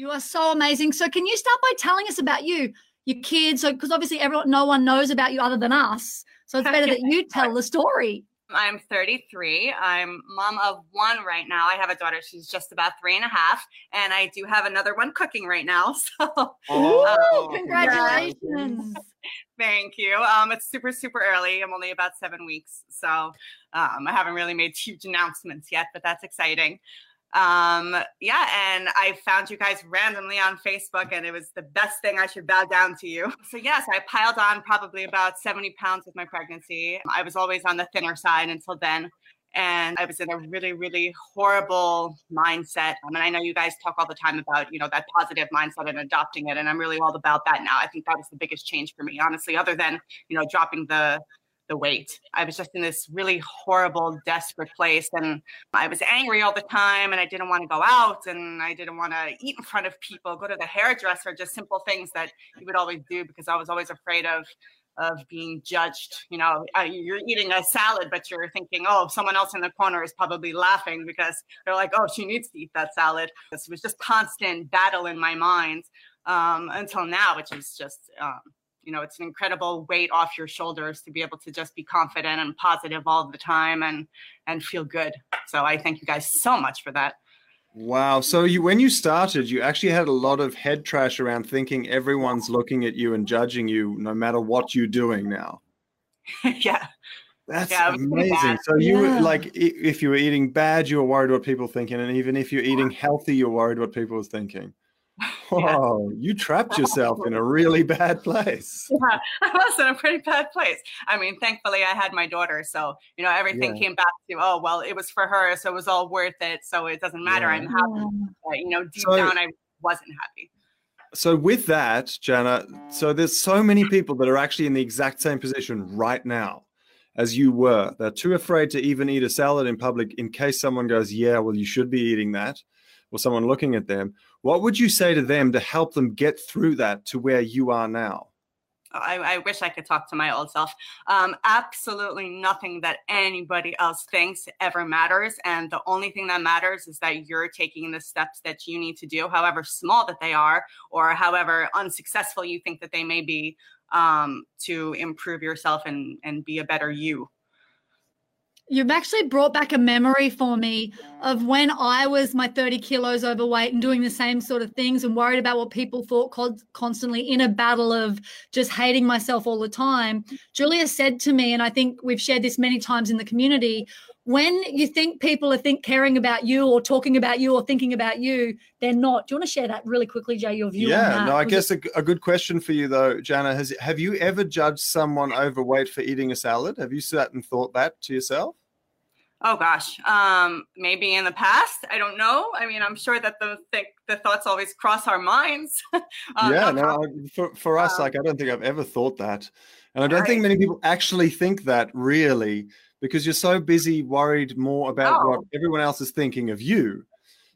You are so amazing. So, can you start by telling us about you, your kids? So, because obviously, everyone, no one knows about you other than us. So, it's better that you tell the story. I'm 33. I'm mom of one right now. I have a daughter. She's just about three and a half. And I do have another one cooking right now. So, oh, um, congratulations. Thank you. Um, it's super, super early. I'm only about seven weeks. So um, I haven't really made huge announcements yet, but that's exciting um yeah and i found you guys randomly on facebook and it was the best thing i should bow down to you. So yes i piled on probably about 70 pounds with my pregnancy. I was always on the thinner side until then and i was in a really really horrible mindset. I mean, i know you guys talk all the time about you know that positive mindset and adopting it and i'm really all about that now. I think that was the biggest change for me honestly other than you know dropping the the weight. I was just in this really horrible, desperate place. And I was angry all the time and I didn't want to go out and I didn't want to eat in front of people, go to the hairdresser, just simple things that you would always do because I was always afraid of of being judged. You know, uh, you're eating a salad, but you're thinking, oh, someone else in the corner is probably laughing because they're like, oh, she needs to eat that salad. This was just constant battle in my mind um, until now, which is just um, you know it's an incredible weight off your shoulders to be able to just be confident and positive all the time and and feel good. So i thank you guys so much for that. Wow. So you when you started you actually had a lot of head trash around thinking everyone's looking at you and judging you no matter what you're doing now. Yeah. That's yeah, amazing. So you yeah. were like, if you were eating bad, you were worried what people thinking, and even if you're eating healthy, you're worried what people was thinking. Oh, you trapped yourself in a really bad place. Yeah, I was in a pretty bad place. I mean, thankfully, I had my daughter, so you know everything yeah. came back to oh well, it was for her, so it was all worth it. So it doesn't matter. Yeah. I'm happy. But, you know, deep so, down, I wasn't happy. So with that, Janna, so there's so many people that are actually in the exact same position right now as you were. They're too afraid to even eat a salad in public in case someone goes, "Yeah, well, you should be eating that." or someone looking at them, what would you say to them to help them get through that to where you are now? I, I wish I could talk to my old self. Um, absolutely nothing that anybody else thinks ever matters. And the only thing that matters is that you're taking the steps that you need to do, however small that they are, or however unsuccessful you think that they may be, um, to improve yourself and, and be a better you. You've actually brought back a memory for me of when I was my 30 kilos overweight and doing the same sort of things and worried about what people thought constantly in a battle of just hating myself all the time. Julia said to me, and I think we've shared this many times in the community, when you think people are think caring about you or talking about you or thinking about you, they're not. Do you want to share that really quickly, Jay? Your view? Yeah, no. I guess a, a, good question for you though, Janna. Has have you ever judged someone overweight for eating a salad? Have you sat and thought that to yourself? Oh gosh, um, maybe in the past. I don't know. I mean, I'm sure that the th- the thoughts always cross our minds. um, yeah, no. For for us, um, like I don't think I've ever thought that, and I don't think many people actually think that really, because you're so busy worried more about what everyone else is thinking of you.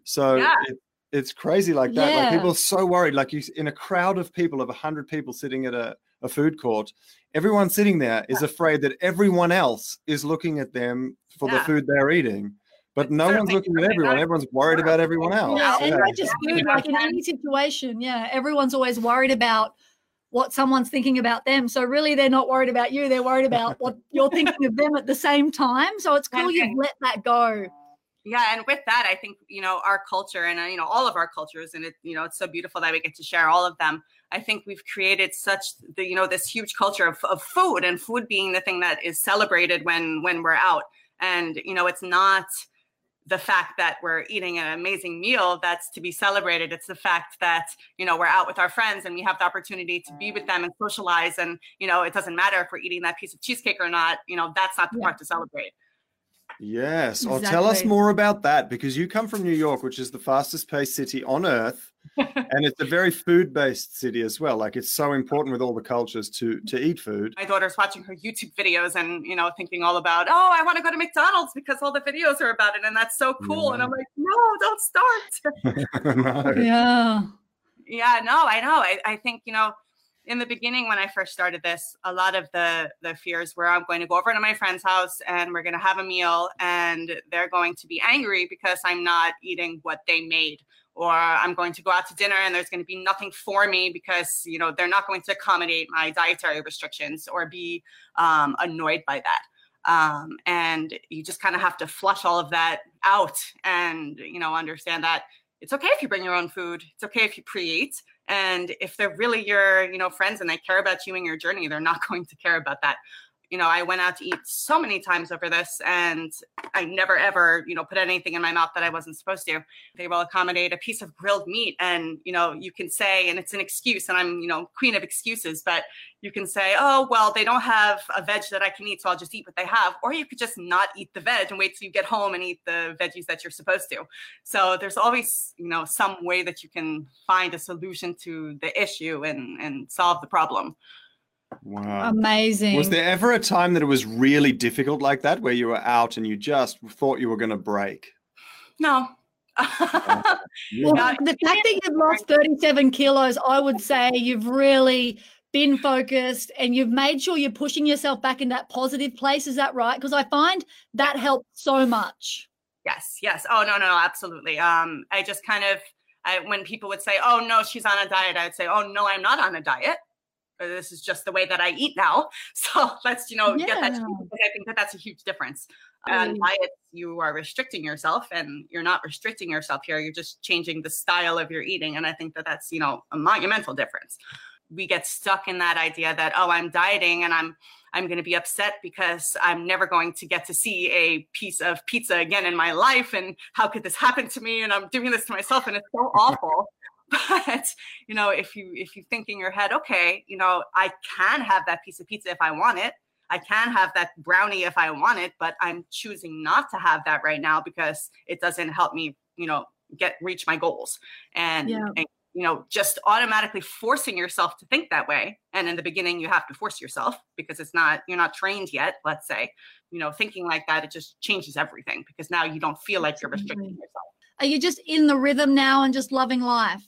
So yeah. it, it's crazy like that. Yeah. Like people are so worried. Like you in a crowd of people of hundred people sitting at a, a food court, everyone sitting there is afraid that everyone else is looking at them for yeah. the food they're eating. But no one's looking at everyone. Everyone's worried about everyone else. Yeah, and not just food, like in any situation. Yeah, everyone's always worried about what someone's thinking about them. So really, they're not worried about you. They're worried about what you're thinking of them at the same time. So it's cool you've let that go. Yeah, and with that, I think you know our culture and uh, you know all of our cultures, and it you know it's so beautiful that we get to share all of them. I think we've created such the you know this huge culture of, of food and food being the thing that is celebrated when when we're out and, you know, it's not the fact that we're eating an amazing meal that's to be celebrated. It's the fact that, you know, we're out with our friends and we have the opportunity to be with them and socialize. And, you know, it doesn't matter if we're eating that piece of cheesecake or not, you know, that's not the yeah. part to celebrate. Yes. Exactly. Well, tell us more about that because you come from New York, which is the fastest paced city on earth. and it's a very food based city as well. Like it's so important with all the cultures to to eat food. My daughter's watching her YouTube videos and you know thinking all about, oh, I want to go to McDonald's because all the videos are about it, and that's so cool. Yeah. And I'm like, no, don't start. no. Yeah. Yeah. No, I know. I, I think you know in the beginning when i first started this a lot of the the fears were i'm going to go over to my friend's house and we're going to have a meal and they're going to be angry because i'm not eating what they made or I'm going to go out to dinner and there's going to be nothing for me because you know they're not going to accommodate my dietary restrictions or be um, annoyed by that. Um, and you just kind of have to flush all of that out and you know understand that it's okay if you bring your own food. It's okay if you pre-eat. And if they're really your, you know, friends and they care about you and your journey, they're not going to care about that you know, I went out to eat so many times over this and I never ever, you know, put anything in my mouth that I wasn't supposed to. They will accommodate a piece of grilled meat and, you know, you can say, and it's an excuse, and I'm, you know, queen of excuses, but you can say, oh, well, they don't have a veg that I can eat, so I'll just eat what they have. Or you could just not eat the veg and wait till you get home and eat the veggies that you're supposed to. So there's always, you know, some way that you can find a solution to the issue and, and solve the problem. Wow. Amazing. Was there ever a time that it was really difficult like that where you were out and you just thought you were going to break? No. well, the fact that you've lost 37 kilos, I would say you've really been focused and you've made sure you're pushing yourself back in that positive place. Is that right? Because I find that helps so much. Yes, yes. Oh, no, no, absolutely. Um, I just kind of, I, when people would say, oh, no, she's on a diet, I would say, oh, no, I'm not on a diet this is just the way that I eat now. So let's, you know, yeah. get that. I think that that's a huge difference. And by it, you are restricting yourself, and you're not restricting yourself here. You're just changing the style of your eating, and I think that that's, you know, a monumental difference. We get stuck in that idea that oh, I'm dieting, and I'm I'm going to be upset because I'm never going to get to see a piece of pizza again in my life, and how could this happen to me? And I'm doing this to myself, and it's so awful but you know if you if you think in your head okay you know i can have that piece of pizza if i want it. I can have that brownie if i want it but i'm choosing not to have that right now because it doesn't help me you know get reach my goals. And, yeah. and you know just automatically forcing yourself to think that way. And in the beginning you have to force yourself because it's not you're not trained yet let's say. You know thinking like that it just changes everything because now you don't feel like you're restricting yourself. Are you just in the rhythm now and just loving life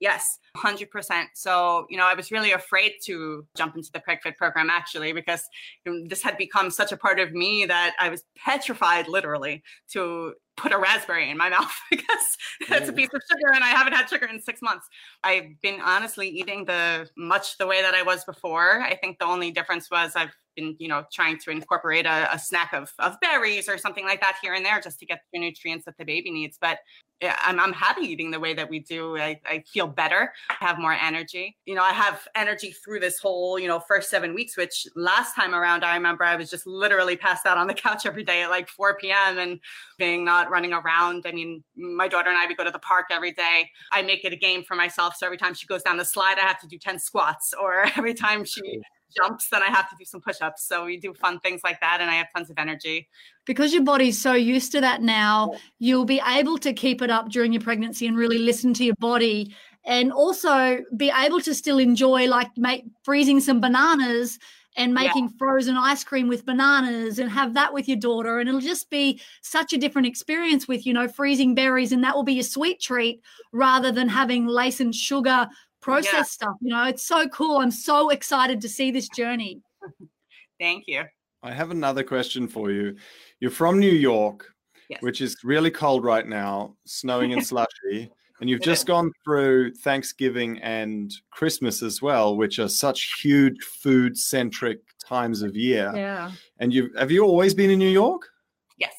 Yes, 100%. So, you know, I was really afraid to jump into the PregFit program actually because you know, this had become such a part of me that I was petrified literally to put a raspberry in my mouth because it's a piece of sugar and I haven't had sugar in six months. I've been honestly eating the much the way that I was before. I think the only difference was I've been, you know, trying to incorporate a, a snack of, of berries or something like that here and there just to get the nutrients that the baby needs. But I'm, I'm happy eating the way that we do. I, I feel better, I have more energy. You know, I have energy through this whole, you know, first seven weeks, which last time around, I remember I was just literally passed out on the couch every day at like 4 p.m. and being not running around. I mean, my daughter and I, we go to the park every day. I make it a game for myself. So every time she goes down the slide, I have to do 10 squats, or every time she jumps, then I have to do some push ups. So we do fun things like that, and I have tons of energy. Because your body's so used to that now, you'll be able to keep it up during your pregnancy and really listen to your body and also be able to still enjoy like make freezing some bananas and making yeah. frozen ice cream with bananas and have that with your daughter and it'll just be such a different experience with you know freezing berries and that will be a sweet treat rather than having lace and sugar process yeah. stuff. You know, it's so cool. I'm so excited to see this journey. Thank you. I have another question for you. You're from New York, yes. which is really cold right now, snowing and slushy. And you've just gone through Thanksgiving and Christmas as well, which are such huge food centric times of year. Yeah. And you have you always been in New York? Yes.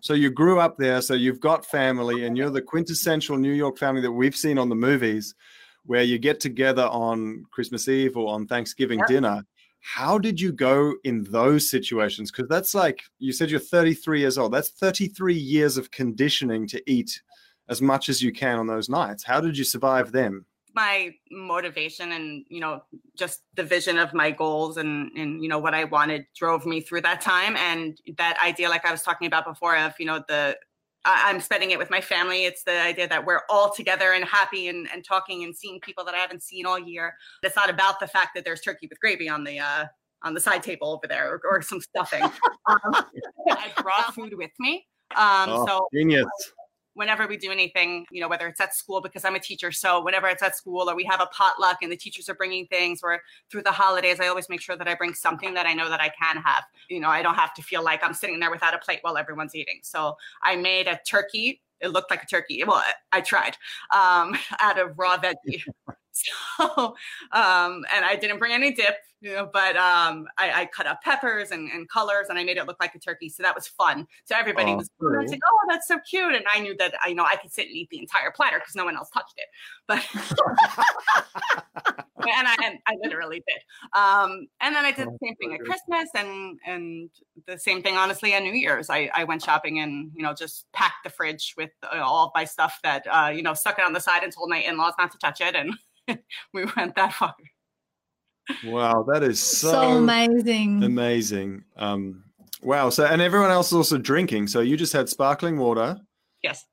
So you grew up there, so you've got family, and you're the quintessential New York family that we've seen on the movies where you get together on Christmas Eve or on Thanksgiving yep. dinner. How did you go in those situations? Because that's like you said, you're 33 years old. That's 33 years of conditioning to eat as much as you can on those nights. How did you survive them? my motivation and you know just the vision of my goals and and you know what i wanted drove me through that time and that idea like i was talking about before of you know the I'm spending it with my family. It's the idea that we're all together and happy and, and talking and seeing people that I haven't seen all year. It's not about the fact that there's turkey with gravy on the uh, on the side table over there or, or some stuffing. um, I brought food with me. Um, oh, so genius whenever we do anything, you know, whether it's at school, because I'm a teacher. So whenever it's at school or we have a potluck and the teachers are bringing things or through the holidays, I always make sure that I bring something that I know that I can have. You know, I don't have to feel like I'm sitting there without a plate while everyone's eating. So I made a turkey it looked like a turkey. Well, I, I tried um, out of raw veggie. so um, and I didn't bring any dip, you know, but um, I, I, cut up peppers and, and, colors and I made it look like a turkey. So that was fun. So everybody oh, was like, "Oh, that's so cute," and I knew that I you know I could sit and eat the entire platter because no one else touched it. But and I and I literally did. Um, and then I did the same thing at Christmas and and the same thing honestly at New Year's. I, I went shopping and you know just packed the fridge with uh, all of my stuff that uh, you know stuck it on the side and told my in-laws not to touch it and we went that far. Wow, that is so, so amazing. Amazing. Um, wow. So, and everyone else is also drinking. So you just had sparkling water. Yes.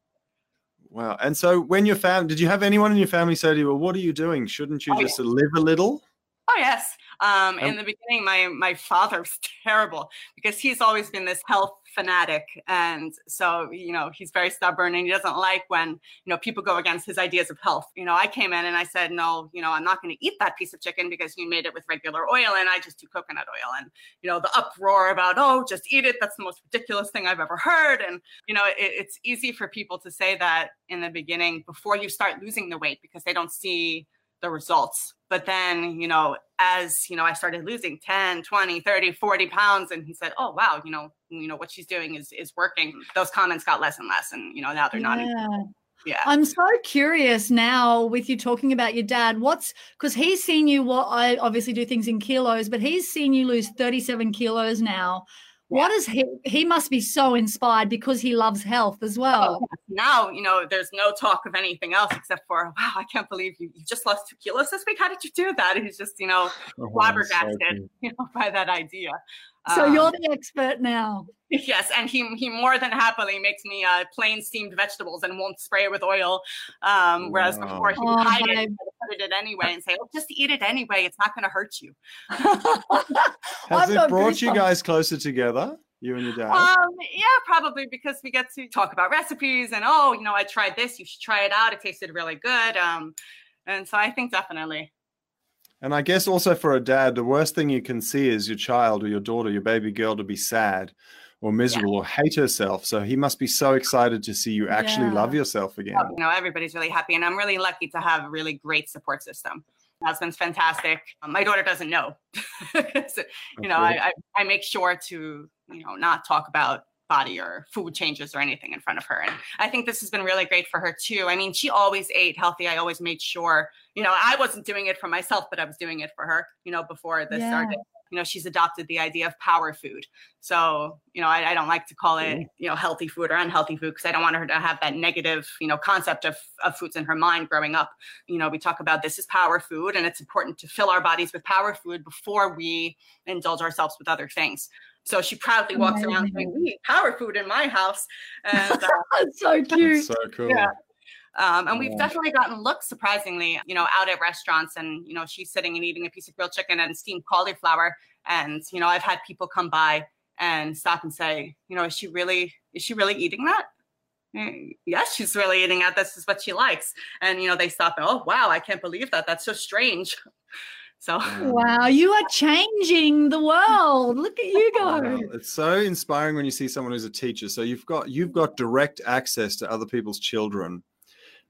Wow. And so when your family, did you have anyone in your family say to you, well, what are you doing? Shouldn't you oh, just yeah. live a little? Oh, yes. Um, in the beginning, my my father was terrible because he's always been this health fanatic, and so you know he's very stubborn and he doesn't like when you know people go against his ideas of health. You know, I came in and I said, no, you know, I'm not going to eat that piece of chicken because you made it with regular oil, and I just do coconut oil. And you know, the uproar about oh, just eat it. That's the most ridiculous thing I've ever heard. And you know, it, it's easy for people to say that in the beginning before you start losing the weight because they don't see the results. But then, you know, as, you know, I started losing 10, 20, 30, 40 pounds and he said, "Oh, wow, you know, you know what she's doing is is working." Those comments got less and less and, you know, now they're yeah. not even, yeah. I'm so curious now with you talking about your dad. What's because he's seen you what I obviously do things in kilos, but he's seen you lose 37 kilos now. What is he? He must be so inspired because he loves health as well. Oh, now, you know, there's no talk of anything else except for, wow, I can't believe you, you just lost two kilos this week. How did you do that? he's just, you know, oh, flabbergasted, so you know, by that idea. So um, you're the expert now. Yes, and he he more than happily makes me uh, plain steamed vegetables and won't spray it with oil. Um, whereas wow. before he would oh, hide my. it, put it anyway, and say, "Oh, just eat it anyway. It's not going to hurt you." Has it brought you guys closer together? You and your dad? Um, yeah, probably because we get to talk about recipes and oh, you know, I tried this. You should try it out. It tasted really good. Um, and so I think definitely. And I guess also for a dad, the worst thing you can see is your child or your daughter, your baby girl, to be sad or miserable yeah. or hate herself. So he must be so excited to see you actually yeah. love yourself again. You know, everybody's really happy, and I'm really lucky to have a really great support system. My husband's fantastic. Um, my daughter doesn't know. so, you know, I, I, I make sure to you know not talk about body or food changes or anything in front of her. And I think this has been really great for her too. I mean, she always ate healthy. I always made sure, you know, I wasn't doing it for myself, but I was doing it for her, you know, before this yeah. started. You know, she's adopted the idea of power food. So, you know, I, I don't like to call it, you know, healthy food or unhealthy food because I don't want her to have that negative, you know, concept of, of foods in her mind growing up. You know, we talk about this is power food and it's important to fill our bodies with power food before we indulge ourselves with other things. So she proudly walks Amazing. around saying, "We eat power food in my house," and uh, so cute. That's so cool. Yeah. Um, and we've yeah. definitely gotten looks surprisingly, you know, out at restaurants and, you know, she's sitting and eating a piece of grilled chicken and steamed cauliflower. And, you know, I've had people come by and stop and say, you know, is she really, is she really eating that? Yes, she's really eating that. This is what she likes. And, you know, they stop and, oh, wow, I can't believe that. That's so strange. So wow, you are changing the world. Look at you go. Wow. It's so inspiring when you see someone who's a teacher. So you've got you've got direct access to other people's children.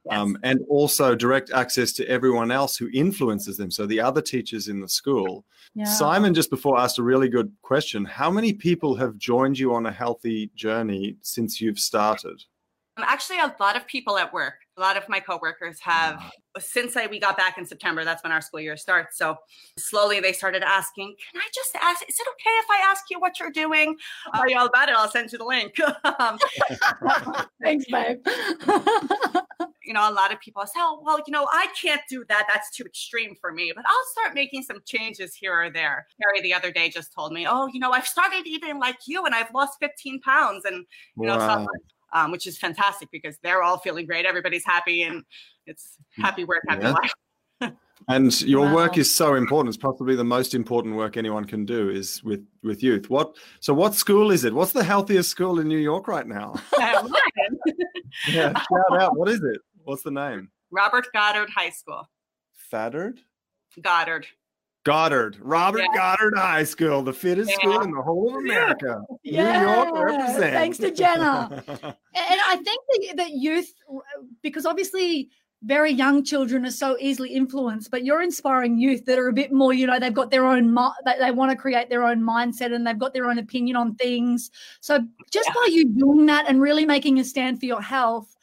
Yes. Um, and also direct access to everyone else who influences them. So the other teachers in the school. Yeah. Simon just before asked a really good question. How many people have joined you on a healthy journey since you've started? Actually, a lot of people at work. A lot of my coworkers have, since I, we got back in September, that's when our school year starts. So slowly they started asking, Can I just ask, is it okay if I ask you what you're doing? I'll tell you all about it. I'll send you the link. um, Thanks, babe. you know, a lot of people say, oh, well, you know, I can't do that. That's too extreme for me, but I'll start making some changes here or there. Carrie the other day just told me, oh, you know, I've started eating like you and I've lost 15 pounds and, you wow. know, stuff like um, which is fantastic because they're all feeling great. Everybody's happy and it's happy work, happy yeah. life. and your wow. work is so important. It's possibly the most important work anyone can do is with with youth. What so what school is it? What's the healthiest school in New York right now? yeah, shout out. What is it? What's the name? Robert Goddard High School. Faddard? Goddard. Goddard, Robert yeah. Goddard High School, the fittest yeah. school in the whole of America. Yeah. New York represents. Thanks to Jenna. and I think that, that youth, because obviously very young children are so easily influenced, but you're inspiring youth that are a bit more, you know, they've got their own, they, they want to create their own mindset and they've got their own opinion on things. So just yeah. by you doing that and really making a stand for your health,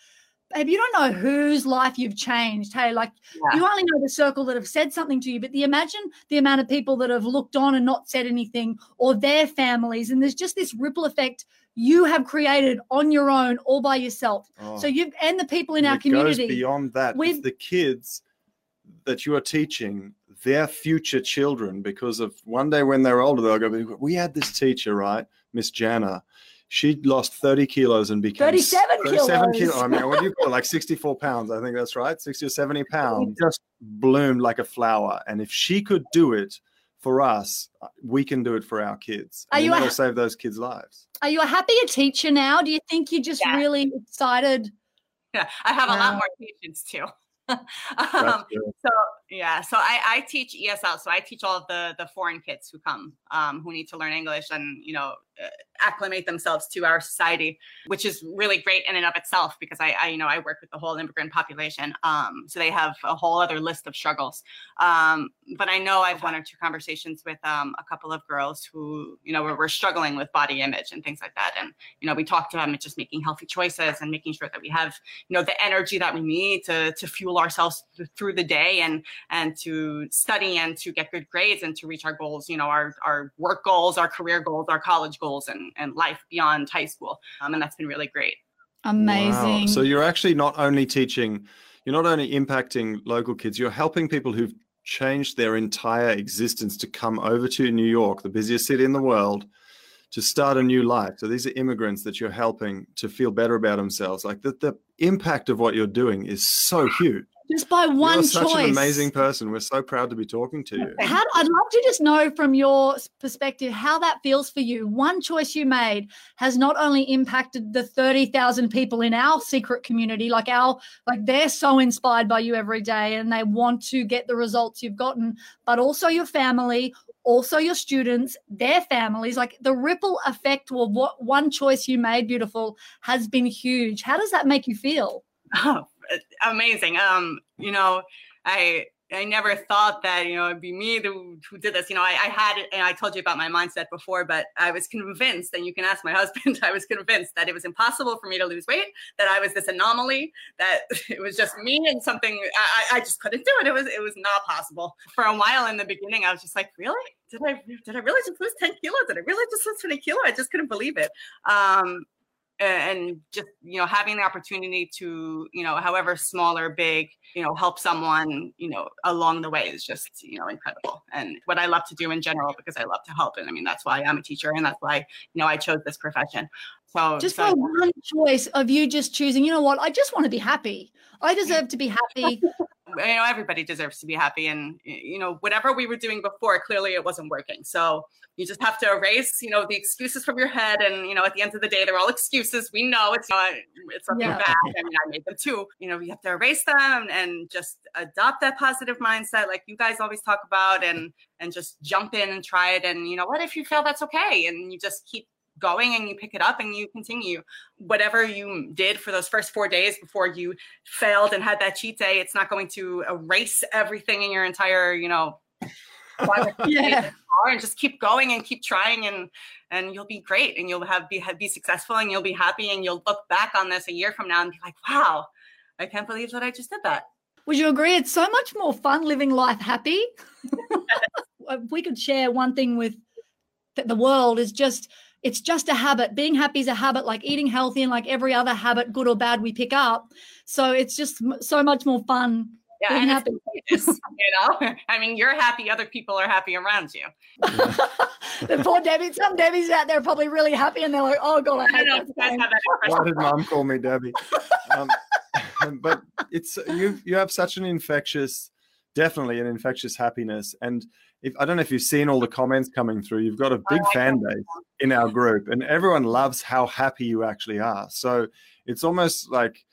babe, you don't know whose life you've changed. Hey, like yeah. you only know the circle that have said something to you, but the imagine the amount of people that have looked on and not said anything, or their families, and there's just this ripple effect you have created on your own, all by yourself. Oh. So you and the people in and our community. beyond that, with the kids that you are teaching their future children because of one day when they're older they'll go we had this teacher right miss janna she lost 30 kilos and became 37, 37 kilos. I mean, what do you call it? Like 64 pounds. I think that's right. 60 or 70 pounds. Just bloomed like a flower. And if she could do it for us, we can do it for our kids. And are you that'll a, save those kids' lives. Are you a happier teacher now? Do you think you're just yeah. really excited? Yeah, I have a lot more patience too. um, so yeah, so I, I teach ESL. So I teach all of the the foreign kids who come, um, who need to learn English and you know uh, acclimate themselves to our society, which is really great in and of itself because I, I you know I work with the whole immigrant population. Um, so they have a whole other list of struggles. Um, but I know I've one or two conversations with um, a couple of girls who you know were, were struggling with body image and things like that, and you know we talk to them and just making healthy choices and making sure that we have you know the energy that we need to to fuel ourselves through the day and and to study and to get good grades and to reach our goals. You know our our work goals, our career goals, our college goals, and and, life beyond high school. Um, and that's been really great. Amazing. Wow. So you're actually not only teaching, you're not only impacting local kids, you're helping people who've changed their entire existence to come over to New York, the busiest city in the world, to start a new life. So these are immigrants that you're helping to feel better about themselves. Like the, the impact of what you're doing is so huge just by one You're such choice. an amazing person. We're so proud to be talking to you. How, I'd love to just know from your perspective how that feels for you. One choice you made has not only impacted the 30,000 people in our secret community, like our, like they're so inspired by you every day and they want to get the results you've gotten, but also your family, also your students, their families, like the ripple effect of what one choice you made, beautiful, has been huge. How does that make you feel? Oh, amazing. Um, you know, I I never thought that you know it'd be me who, who did this. You know, I, I had and I told you about my mindset before, but I was convinced, and you can ask my husband. I was convinced that it was impossible for me to lose weight, that I was this anomaly, that it was just me and something I, I just couldn't do it. It was it was not possible. For a while in the beginning, I was just like, really? Did I did I really just lose ten kilos? Did I really just lose twenty kilos? I just couldn't believe it. Um, and just you know having the opportunity to you know however small or big you know help someone you know along the way is just you know incredible. And what i love to do in general because i love to help and i mean that's why i'm a teacher and that's why you know i chose this profession so just so, for one choice of you just choosing you know what? I just want to be happy. I deserve to be happy. You know everybody deserves to be happy and you know whatever we were doing before clearly it wasn't working. So you just have to erase you know the excuses from your head and you know at the end of the day they're all excuses. We know it's not it's nothing yeah. bad. I mean i made them too. You know you have to erase them and just adopt that positive mindset like you guys always talk about and and just jump in and try it and you know what? If you fail that's okay. And you just keep going and you pick it up and you continue. Whatever you did for those first four days before you failed and had that cheat day it's not going to erase everything in your entire you know yeah. and just keep going and keep trying and and you'll be great and you'll have be have, be successful and you'll be happy and you'll look back on this a year from now and be like wow i can't believe that i just did that. Would you agree? It's so much more fun living life happy. If we could share one thing with the world is just it's just a habit. Being happy is a habit, like eating healthy and like every other habit, good or bad, we pick up. So it's just so much more fun. Yeah, and happy. you know, I mean, you're happy, other people are happy around you. the poor Debbie, some Debbie's out there probably really happy, and they're like, "Oh God, I, I know." Why did mom call me Debbie? Um, but it's you. You have such an infectious, definitely an infectious happiness, and if I don't know if you've seen all the comments coming through, you've got a big fan base in our group, and everyone loves how happy you actually are. So it's almost like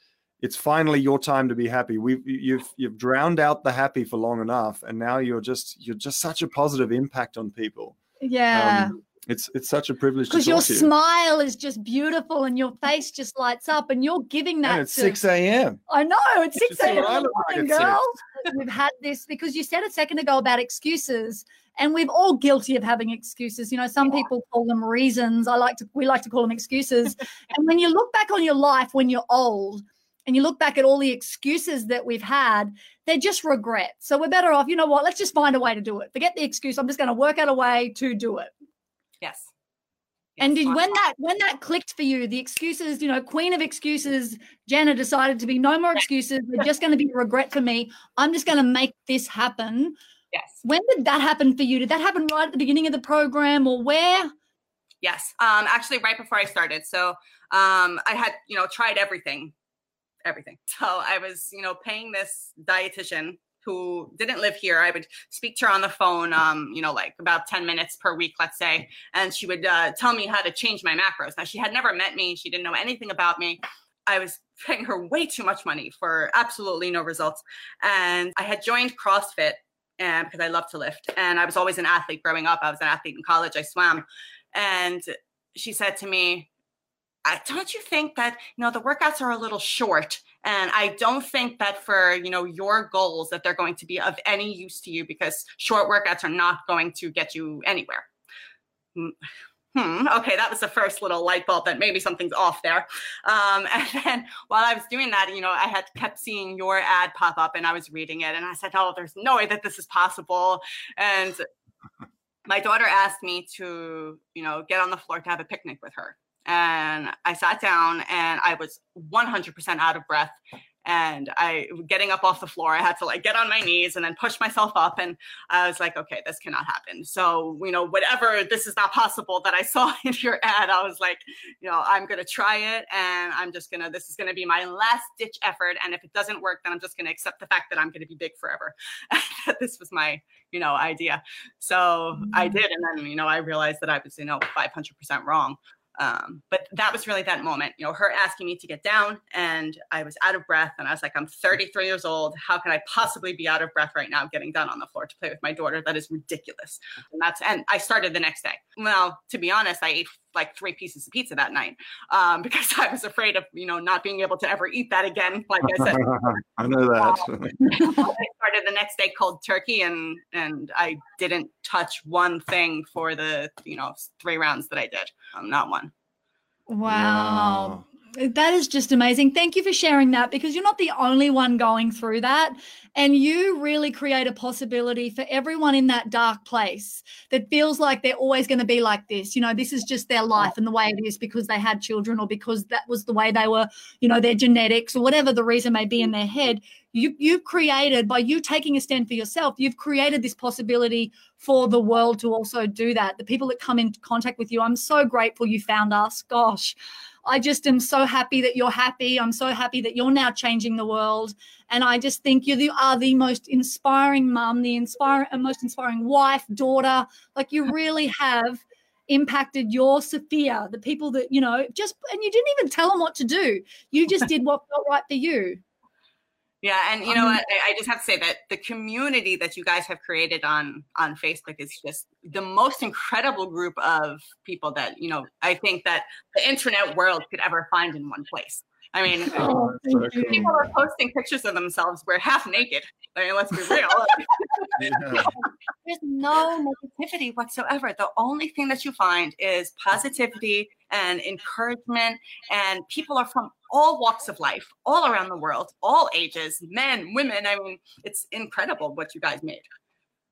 it's finally your time to be happy. We've you've you've drowned out the happy for long enough, and now you're just you're just such a positive impact on people. Yeah. Um, it's it's such a privilege because your to you. smile is just beautiful and your face just lights up and you're giving that And it's to, six a.m. I know it's You six a.m. what I in like Morning, girl. we've had this because you said a second ago about excuses, and we've all guilty of having excuses. You know, some people call them reasons. I like to we like to call them excuses. and when you look back on your life when you're old, and you look back at all the excuses that we've had, they're just regrets. So we're better off. You know what? Let's just find a way to do it. Forget the excuse. I'm just going to work out a way to do it. Yes. And did, when that when that clicked for you, the excuses, you know, queen of excuses, Jenna decided to be no more excuses. They're just going to be regret for me. I'm just going to make this happen. Yes. When did that happen for you? Did that happen right at the beginning of the program, or where? Yes. Um, actually, right before I started. So um, I had, you know, tried everything, everything. So I was, you know, paying this dietitian who didn't live here. I would speak to her on the phone, um, you know, like about 10 minutes per week, let's say. And she would uh, tell me how to change my macros. Now, she had never met me. She didn't know anything about me. I was paying her way too much money for absolutely no results. And I had joined CrossFit and because I love to lift. And I was always an athlete growing up. I was an athlete in college. I swam. And she said to me, I, don't you think that you know the workouts are a little short and i don't think that for you know your goals that they're going to be of any use to you because short workouts are not going to get you anywhere Hmm. Hmm. Okay, that was the first little light bulb that maybe something's off there. Um, and then while I was doing that, you know, I had kept seeing your ad pop up, and I was reading it, and I said, "Oh, there's no way that this is possible." And my daughter asked me to, you know, get on the floor to have a picnic with her. And I sat down and I was 100% out of breath. And I, getting up off the floor, I had to like get on my knees and then push myself up. And I was like, okay, this cannot happen. So, you know, whatever, this is not possible that I saw in your ad, I was like, you know, I'm going to try it. And I'm just going to, this is going to be my last ditch effort. And if it doesn't work, then I'm just going to accept the fact that I'm going to be big forever. this was my, you know, idea. So I mm. did. And then, you know, I realized that I was, you know, 500% wrong. Um, but that was really that moment, you know, her asking me to get down and I was out of breath and I was like, I'm 33 years old. How can I possibly be out of breath right now getting down on the floor to play with my daughter? That is ridiculous. And that's, and I started the next day. Well, to be honest, I ate like three pieces of pizza that night um, because I was afraid of, you know, not being able to ever eat that again. Like I said, I know that. I started the next day cold turkey and and I didn't touch one thing for the you know three rounds that I did. Um, not one. Wow. That is just amazing. Thank you for sharing that because you're not the only one going through that. And you really create a possibility for everyone in that dark place that feels like they're always going to be like this. You know, this is just their life and the way it is because they had children or because that was the way they were, you know, their genetics or whatever the reason may be in their head. You, you've created, by you taking a stand for yourself, you've created this possibility for the world to also do that. The people that come into contact with you, I'm so grateful you found us. Gosh. I just am so happy that you're happy. I'm so happy that you're now changing the world. And I just think you the, are the most inspiring mum, the inspiring, uh, most inspiring wife, daughter. Like you really have impacted your Sophia, the people that, you know, just, and you didn't even tell them what to do. You just did what felt right for you. Yeah, and you know what? I, I just have to say that the community that you guys have created on on Facebook is just the most incredible group of people that you know. I think that the internet world could ever find in one place. I mean, Oh, oh so cool. people are posting pictures of themselves where half naked. I mean, let's be real. Yeah. There's no negativity whatsoever. The only thing that you find is positivity and encouragement. And people are from all walks of life, all around the world, all ages, men, women. I mean, it's incredible what you guys made.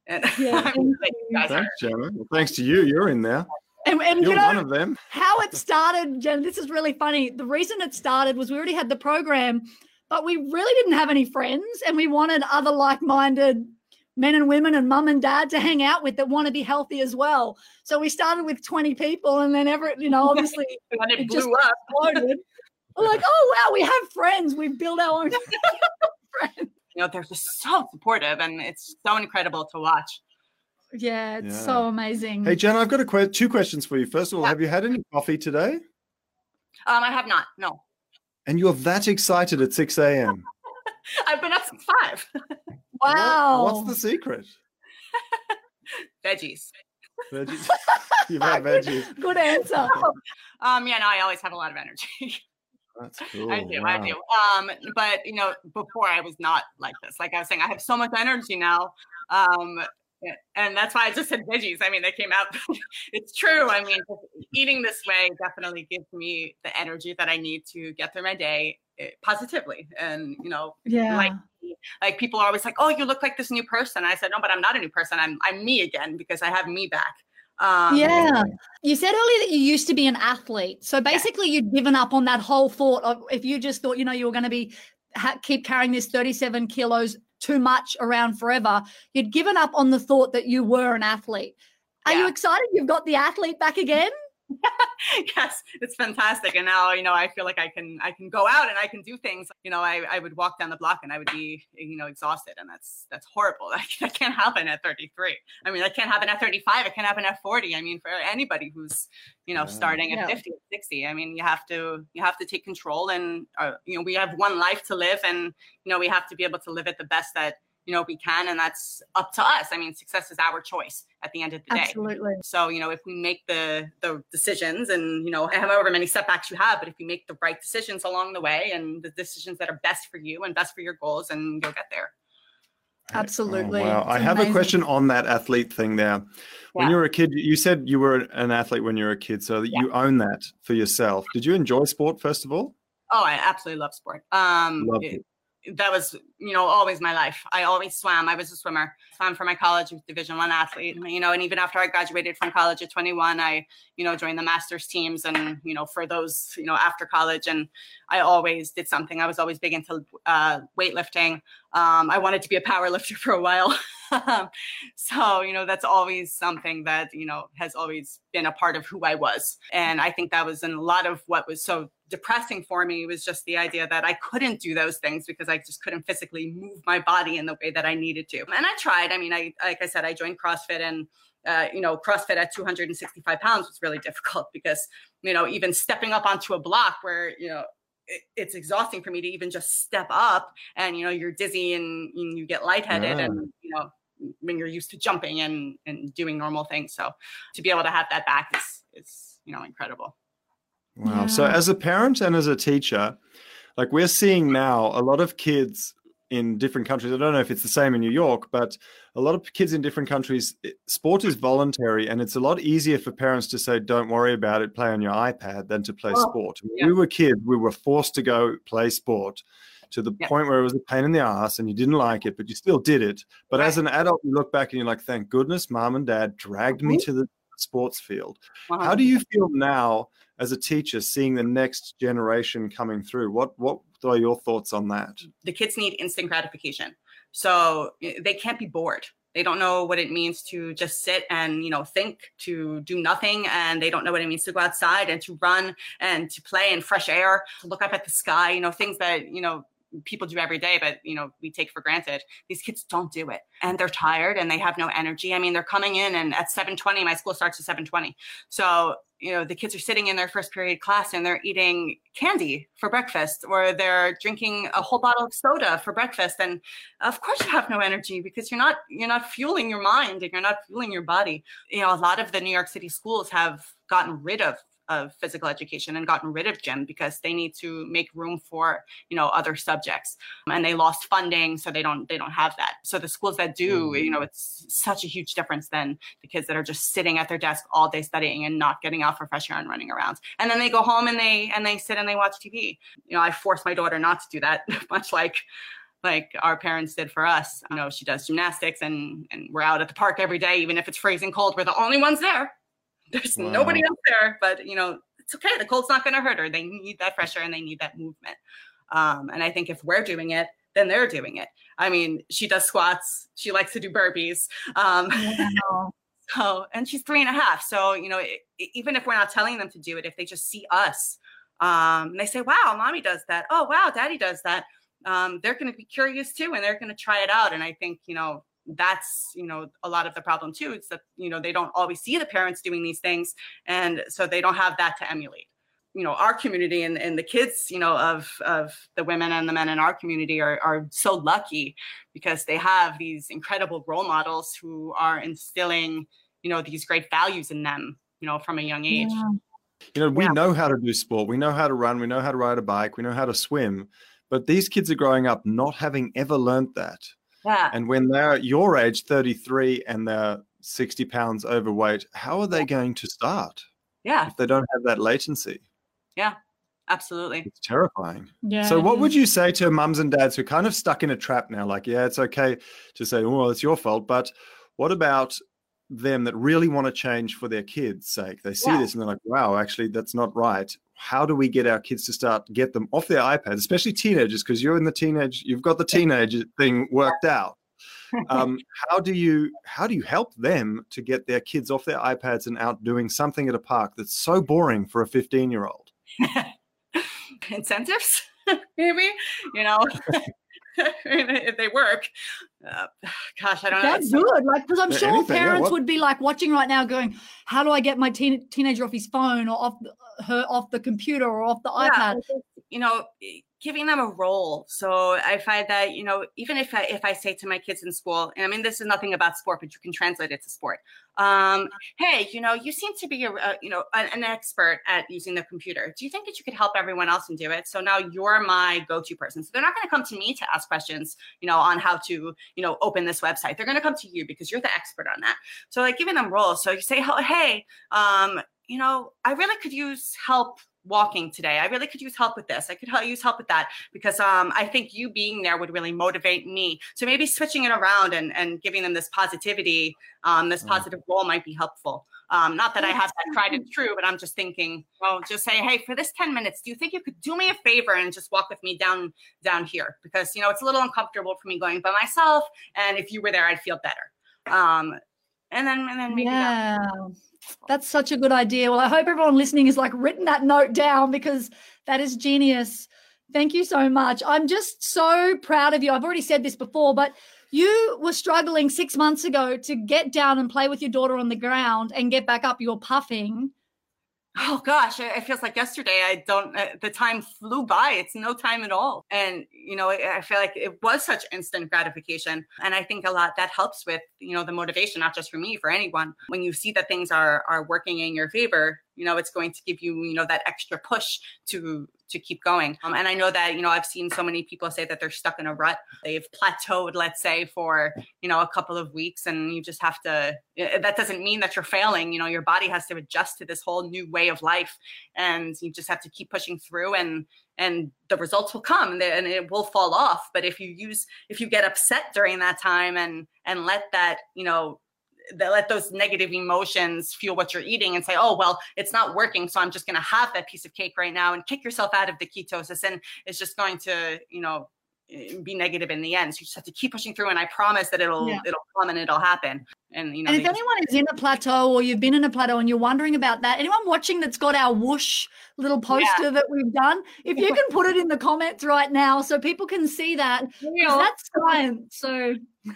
And Yeah, I'm thank like, you guys Thanks, Gemma. Well, thanks to you. You're in there. And, and You're you know, one of them. how it started, Jen, this is really funny. The reason it started was we already had the program, but we really didn't have any friends and we wanted other like minded men and women and mum and dad to hang out with that want to be healthy as well. So we started with 20 people and then ever, you know, obviously when it It blew just- up. exploded. We're like, oh wow, we have friends. We've built our own friends. You know, they're just so supportive and it's so incredible to watch. Yeah, it's Yeah. so amazing. Hey, Jenna, I've got a que- two questions for you. First of all, Yeah. have you had any coffee today? Um, I have not. No. and you're that excited at 6 a.m. I've been up since five. Wow. What, what's the secret? Veggies. Veggies. You've had veggies. Good answer. Um, yeah, no, I always have a lot of energy. That's cool. I do, wow. I do. Um, but you know, before I was not like this. Like I was saying, I have so much energy now. Um, and that's why I just said veggies. I mean, they came out. it's true. I mean, eating this way definitely gives me the energy that I need to get through my day eh, positively. And you know, Yeah. like like people are always like, "Oh, you look like this new person." I said, "No, but I'm not a new person. I'm I'm me again because I have me back." Um, yeah. You said earlier that you used to be an athlete. So basically, you'd given up on that whole thought of if you just thought, you know, you were going to be ha- keep carrying this 37 kilos too much around forever, you'd given up on the thought that you were an athlete. Are you excited you've got the athlete back again? yes, it's fantastic. And now, you know, I feel like I can I can go out and I can do things. You know, I, I would walk down the block and I would be, you know, exhausted. And that's that's horrible. That, that can't happen at 33. I mean, that can't happen at 35. It can't happen at 40. I mean, for anybody who's, you know, Yeah. starting at Yeah. 50 60, I mean, you have to you have to take control and uh, you know, we have one life to live and you know, we have to be able to live it the best that you know we can and that's up to us. I mean, success is our choice at the end of the day. Absolutely. So, you know, if we make the the decisions and, you know, however many setbacks you have, but if you make the right decisions along the way and the decisions that are best for you and best for your goals and you'll get there. Absolutely. Oh, wow. I It's have a question on that athlete thing there. When Yeah. you were a kid, you said you were an athlete when you were a kid, so that you own that for yourself. Did you enjoy sport first of all? Oh, I absolutely love sport. Um Loved it- it. That was you know always my life. I always swam. I was a swimmer. Swam for my college division one athlete you know and even after i graduated from college at 21 i you know joined the masters teams and you know for those you know after college. And i always did something. I was always big into uh, weightlifting um, i wanted to be a power lifter for a while so you know that's always something that you know has always been a part of who i was and i think that was in a lot of what was so depressing for me was just the idea that I couldn't do those things because I just couldn't physically move my body in the way that I needed to. And I tried. I mean, I like I said, I joined CrossFit and uh, you know, CrossFit at 265 pounds was really difficult because, you know, even stepping up onto a block where, you know, it's exhausting for me to even just step up and, you know, you're dizzy and, and you get lightheaded Yeah. and, you know, when you're used to jumping and, and doing normal things. So to be able to have that back is, is, you know, incredible. Wow. So, as a parent and as a teacher, like we're seeing now a lot of kids in different countries. I don't know if it's the same in New York, but a lot of kids in different countries, sport is voluntary and it's a lot easier for parents to say, don't worry about it, play on your iPad than to play Oh, sport. When yeah. we were kids, we were forced to go play sport to the Yeah. point where it was a pain in the ass and you didn't like it, but you still did it. But as an adult, you look back and you're like, thank goodness mom and dad dragged me Mhm. to the sports field. Uh-huh. How do you feel now as a teacher seeing the next generation coming through? What what are your thoughts on that? the kids need instant gratification. So eh, they can't be bored. They don't know what it means to just sit and you know think, to do nothing, and they don't know what it means to go outside and to run and to play in fresh air, to look up at the sky. You know things that you know people do every day, but you know we take for granted. These kids don't do it, and they're tired and they have no energy. I mean, they're coming in and at 7:20, my school starts at 7:20, so you know the kids are sitting in their first period class and they're eating candy for breakfast or they're drinking a whole bottle of soda for breakfast and of course you have no energy because you're not you're not fueling your mind and you're not fueling your body you know a lot of the new york city schools have gotten rid of of physical education and gotten rid of gym because they need to make room for you know other subjects. And they lost funding so they don't they don't have that. So the schools that do mm-hmm. you know it's such a huge difference than the kids that are just sitting at their desk all day studying and not getting out for fresh air and running around. And then they go home and they and they sit and they watch tv you know i force my daughter not to do that much like like our parents did for us. You know she does gymnastics and and we're out at the park every day even if it's freezing cold we're the only ones there there's Wow. nobody else there but you know it's okay the cold's not going to hurt her they need that fresh air and they need that movement um, and i think if we're doing it then they're doing it i mean she does squats she likes to do burpees um, Wow. so, and she's three and a half. So, you know, e- even if we're not telling them to do it, if they just see us, um, and they say, wow, mommy does that. Oh, wow, daddy does that. Um, they're going to be curious too, and they're going to try it out. And I think, you know, that's, you know, a lot of the problem too. It's that, you know, they don't always see the parents doing these things. And so they don't have that to emulate. you know our community and, and the kids you know of of the women and the men in our community are, are so lucky because they have these incredible role models who are instilling you know these great values in them you know from a young age yeah. you know we yeah. know how to do sport we know how to run we know how to ride a bike we know how to swim but these kids are growing up not having ever learned that yeah. and when they're your age 33 and they're 60 pounds overweight how are they going to start yeah. if they don't have that latency? Yeah absolutely. It's terrifying. Yeah so what would you say to mums and dads who are kind of stuck in a trap now like yeah it's okay to say oh well, it's your fault but what about them that really want to change for their kids sake? They see yeah. this and they're like wow actually that's not right how do we get our kids to start get them off their ipads especially teenagers because you're in the teenage you've got the teenage thing worked out. Um, how do you how do you help them to get their kids off their ipads and out doing something at a park that's so boring for a 15 year old incentives? Maybe you know if they work uh, gosh i don't know. That's good like because i'm sure anything, parents yeah, would be like watching right now going how do i get my teen- teenager off his phone or off the, her off the computer or off the yeah, ipad? You know giving them a role. So I find that you know even if I if I say to my kids in school, and I mean this is nothing about sport, but you can translate it to sport. Um, hey, you know you seem to be a, a you know an, an, expert at using the computer. Do you think that you could help everyone else and do it? So now you're my go-to person. So they're not going to come to me to ask questions, you know, on how to you know open this website. They're going to come to you because you're the expert on that. So like giving them roles. So you say, hey, um, you know, I really could use help walking today. I really could use help with this. I could use help with that because um, I think you being there would really motivate me. So maybe switching it around and, and giving them this positivity, um, this mm. positive role might be helpful. Um, not that I have that tried and true, but I'm just thinking, well, just say, hey, for this 10 minutes, do you think you could do me a favor and just walk with me down down here? Because you know it's a little uncomfortable for me going by myself, and if you were there, I'd feel better. Um, and then and then maybe yeah. That, that's such a good idea. Well, I hope everyone listening is like written that note down because that is genius. Thank you so much. I'm just so proud of you. I've already said this before, but you were struggling six months ago to get down and play with your daughter on the ground and get back up. You're puffing oh gosh it feels like yesterday i don't uh, the time flew by it's no time at all. And you know i feel like it was such instant gratification and i think a lot that helps with you know the motivation not just for me for anyone. When you see that things are are working in your favor you know it's going to give you you know that extra push to to keep going. Um, and i know that you know i've seen so many people say that they're stuck in a rut. They've plateaued let's say for you know a couple of weeks and you just have to that doesn't mean that you're failing. You know your body has to adjust to this whole new way of life and you just have to keep pushing through and and the results will come and it will fall off. But if you use if you get upset during that time and and let that you know that let those negative emotions fuel what you're eating and say, oh, well, it's not working. So I'm just going to have that piece of cake right now and kick yourself out of the ketosis. And it's just going to, you know, be negative in the end. So you just have to keep pushing through. And I promise that it'll, yeah. it'll come and it'll happen. And, you know, and if anyone is in a plateau or you've been in a plateau and you're wondering about that, anyone watching that's got our whoosh little poster yeah. that we've done, if you can put it in the comments right now so people can see that, that's science. So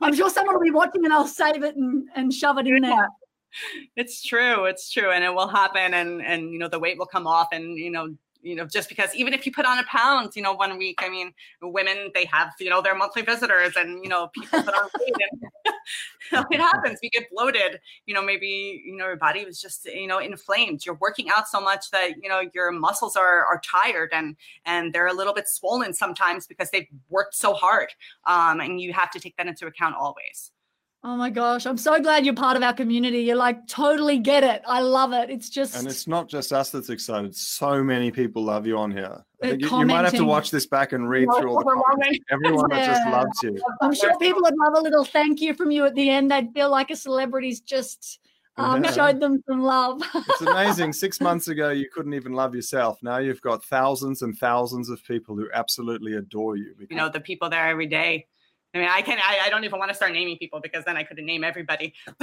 I'm sure someone will be watching and I'll save it and, and shove it in there. It's true. It's true. And it will happen and and you know the weight will come off and you know you know, just because even if you put on a pound, you know, one week, I mean, women, they have, you know, their monthly visitors and, you know, people put on weight and it happens. We get bloated, you know, maybe, you know, your body was just, you know, inflamed. You're working out so much that, you know, your muscles are, are tired and, and they're a little bit swollen sometimes because they've worked so hard. Um, and you have to take that into account always. Oh my gosh, I'm so glad you're part of our community. You're like totally get it. I love it. It's just And it's not just us that's excited. So many people love you on here. You, you, might have to watch this back and read through all the comments. Everyone yeah. just loves you. I'm sure people would love a little thank you from you at the end. They'd feel like a celebrity's just um, yeah. showed them some love. it's amazing. Six months ago, you couldn't even love yourself. Now you've got thousands and thousands of people who absolutely adore you. You know, the people there every day I mean, I can I, I don't even want to start naming people because then I couldn't name everybody.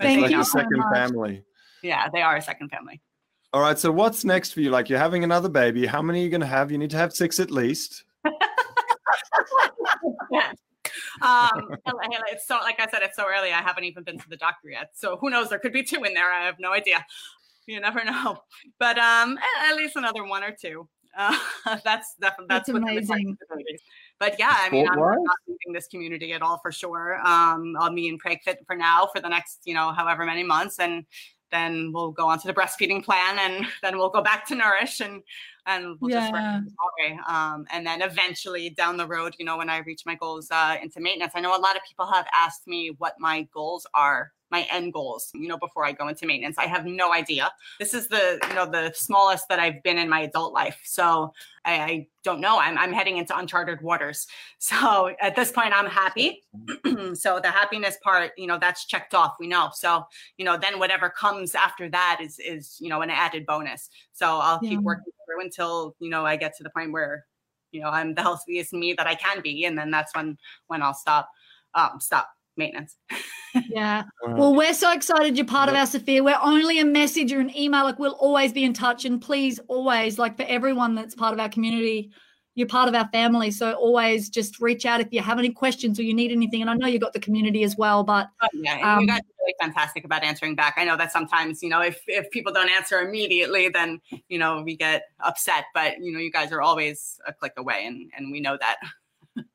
Thank like you. A second much. family. Yeah, they are a second family. All right. So what's next for you? Like you're having another baby. How many are you going to have? You need to have six at least. um, it's so like I said, it's so early. I haven't even been to the doctor yet. So who knows? There could be two in there. I have no idea. You never know. But um, at least another one or two. Uh, that's that's, that's amazing. But yeah, I mean, I'm not leaving this community at all for sure. Um, I'll be in Preg Fit for now for the next, you know, however many months, and then we'll go on to the breastfeeding plan, and then we'll go back to Nourish, and and we'll yeah. just work um, and then eventually down the road, you know, when I reach my goals uh, into maintenance, I know a lot of people have asked me what my goals are my end goals you know before i go into maintenance. I have no idea. This is the you know the smallest that i've been in my adult life. So i, I don't know. I'm, I'm heading into uncharted waters. So at this point i'm happy. So the happiness part you know that's checked off we know. So you know then whatever comes after that is is you know an added bonus. So i'll yeah. keep working through until you know i get to the point where you know i'm the healthiest me that i can be and then that's when when i'll stop um stop maintenance. yeah. Well, we're so excited you're part of our Sophia. We're only a message or an email. Like we'll always be in touch. And please always, like for everyone that's part of our community, you're part of our family. So always just reach out if you have any questions or you need anything. And I know you got the community as well, but oh, yeah, um, you guys are really fantastic about answering back. I know that sometimes, you know, if if people don't answer immediately, then you know we get upset. But you know, you guys are always a click away, and and we know that.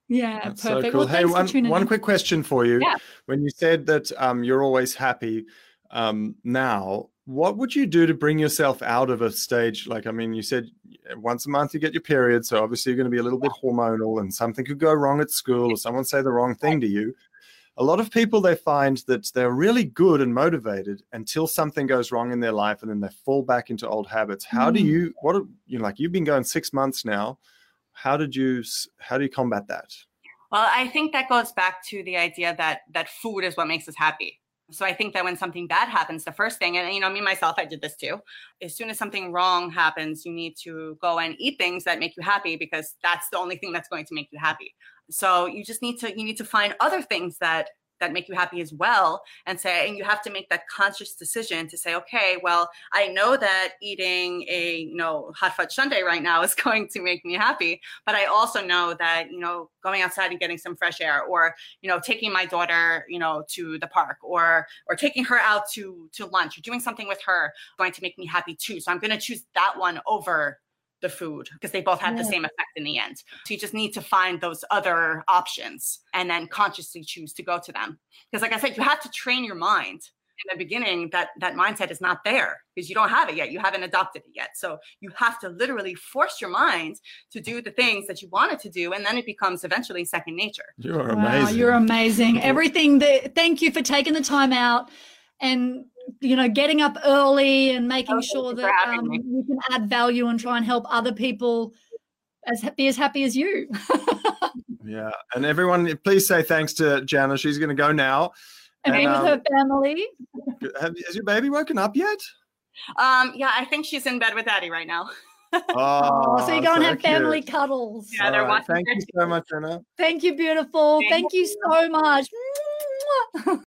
Yeah, That's perfect. So cool. Well, hey, one, one quick question for you. Yeah. When you said that um, you're always happy um, now, what would you do to bring yourself out of a stage like i mean you said once a month you get your period so obviously you're going to be a little bit hormonal and something could go wrong at school or someone say the wrong thing to you a lot of people they find that they're really good and motivated until something goes wrong in their life and then they fall back into old habits how mm. do you what you know like you've been going six months now how did you how do you combat that? Well i think that goes back to the idea that that food is what makes us happy. So i think that when something bad happens the first thing and you know me myself i did this too. As soon as something wrong happens you need to go and eat things that make you happy because that's the only thing that's going to make you happy. So you just need to you need to find other things that that make you happy as well and say and you have to make that conscious decision to say okay well i know that eating a you know hot fudge sundae right now is going to make me happy but i also know that you know going outside and getting some fresh air or you know taking my daughter you know to the park or or taking her out to to lunch or doing something with her going to make me happy too. So i'm going to choose that one over the food because they both have yeah. the same effect in the end. So you just need to find those other options and then consciously choose to go to them. Because like I said, you have to train your mind in the beginning that that mindset is not there because you don't have it yet you haven't adopted it yet so you have to literally force your mind to do the things that you want it to do and then it becomes eventually second nature you're wow, amazing you're amazing everything that thank you for taking the time out and you know getting up early and making oh, sure that um, you can add value and try and help other people as be as happy as you. Yeah and everyone please say thanks to janna. She's going to go now. And, and um, with her family. have, has your baby woken up yet? Um yeah i think she's in bed with daddy right now. Oh, so you go and have cute. family cuddles. Yeah they're right. watching thank you so much Anna. thank you beautiful. Thank, thank you so much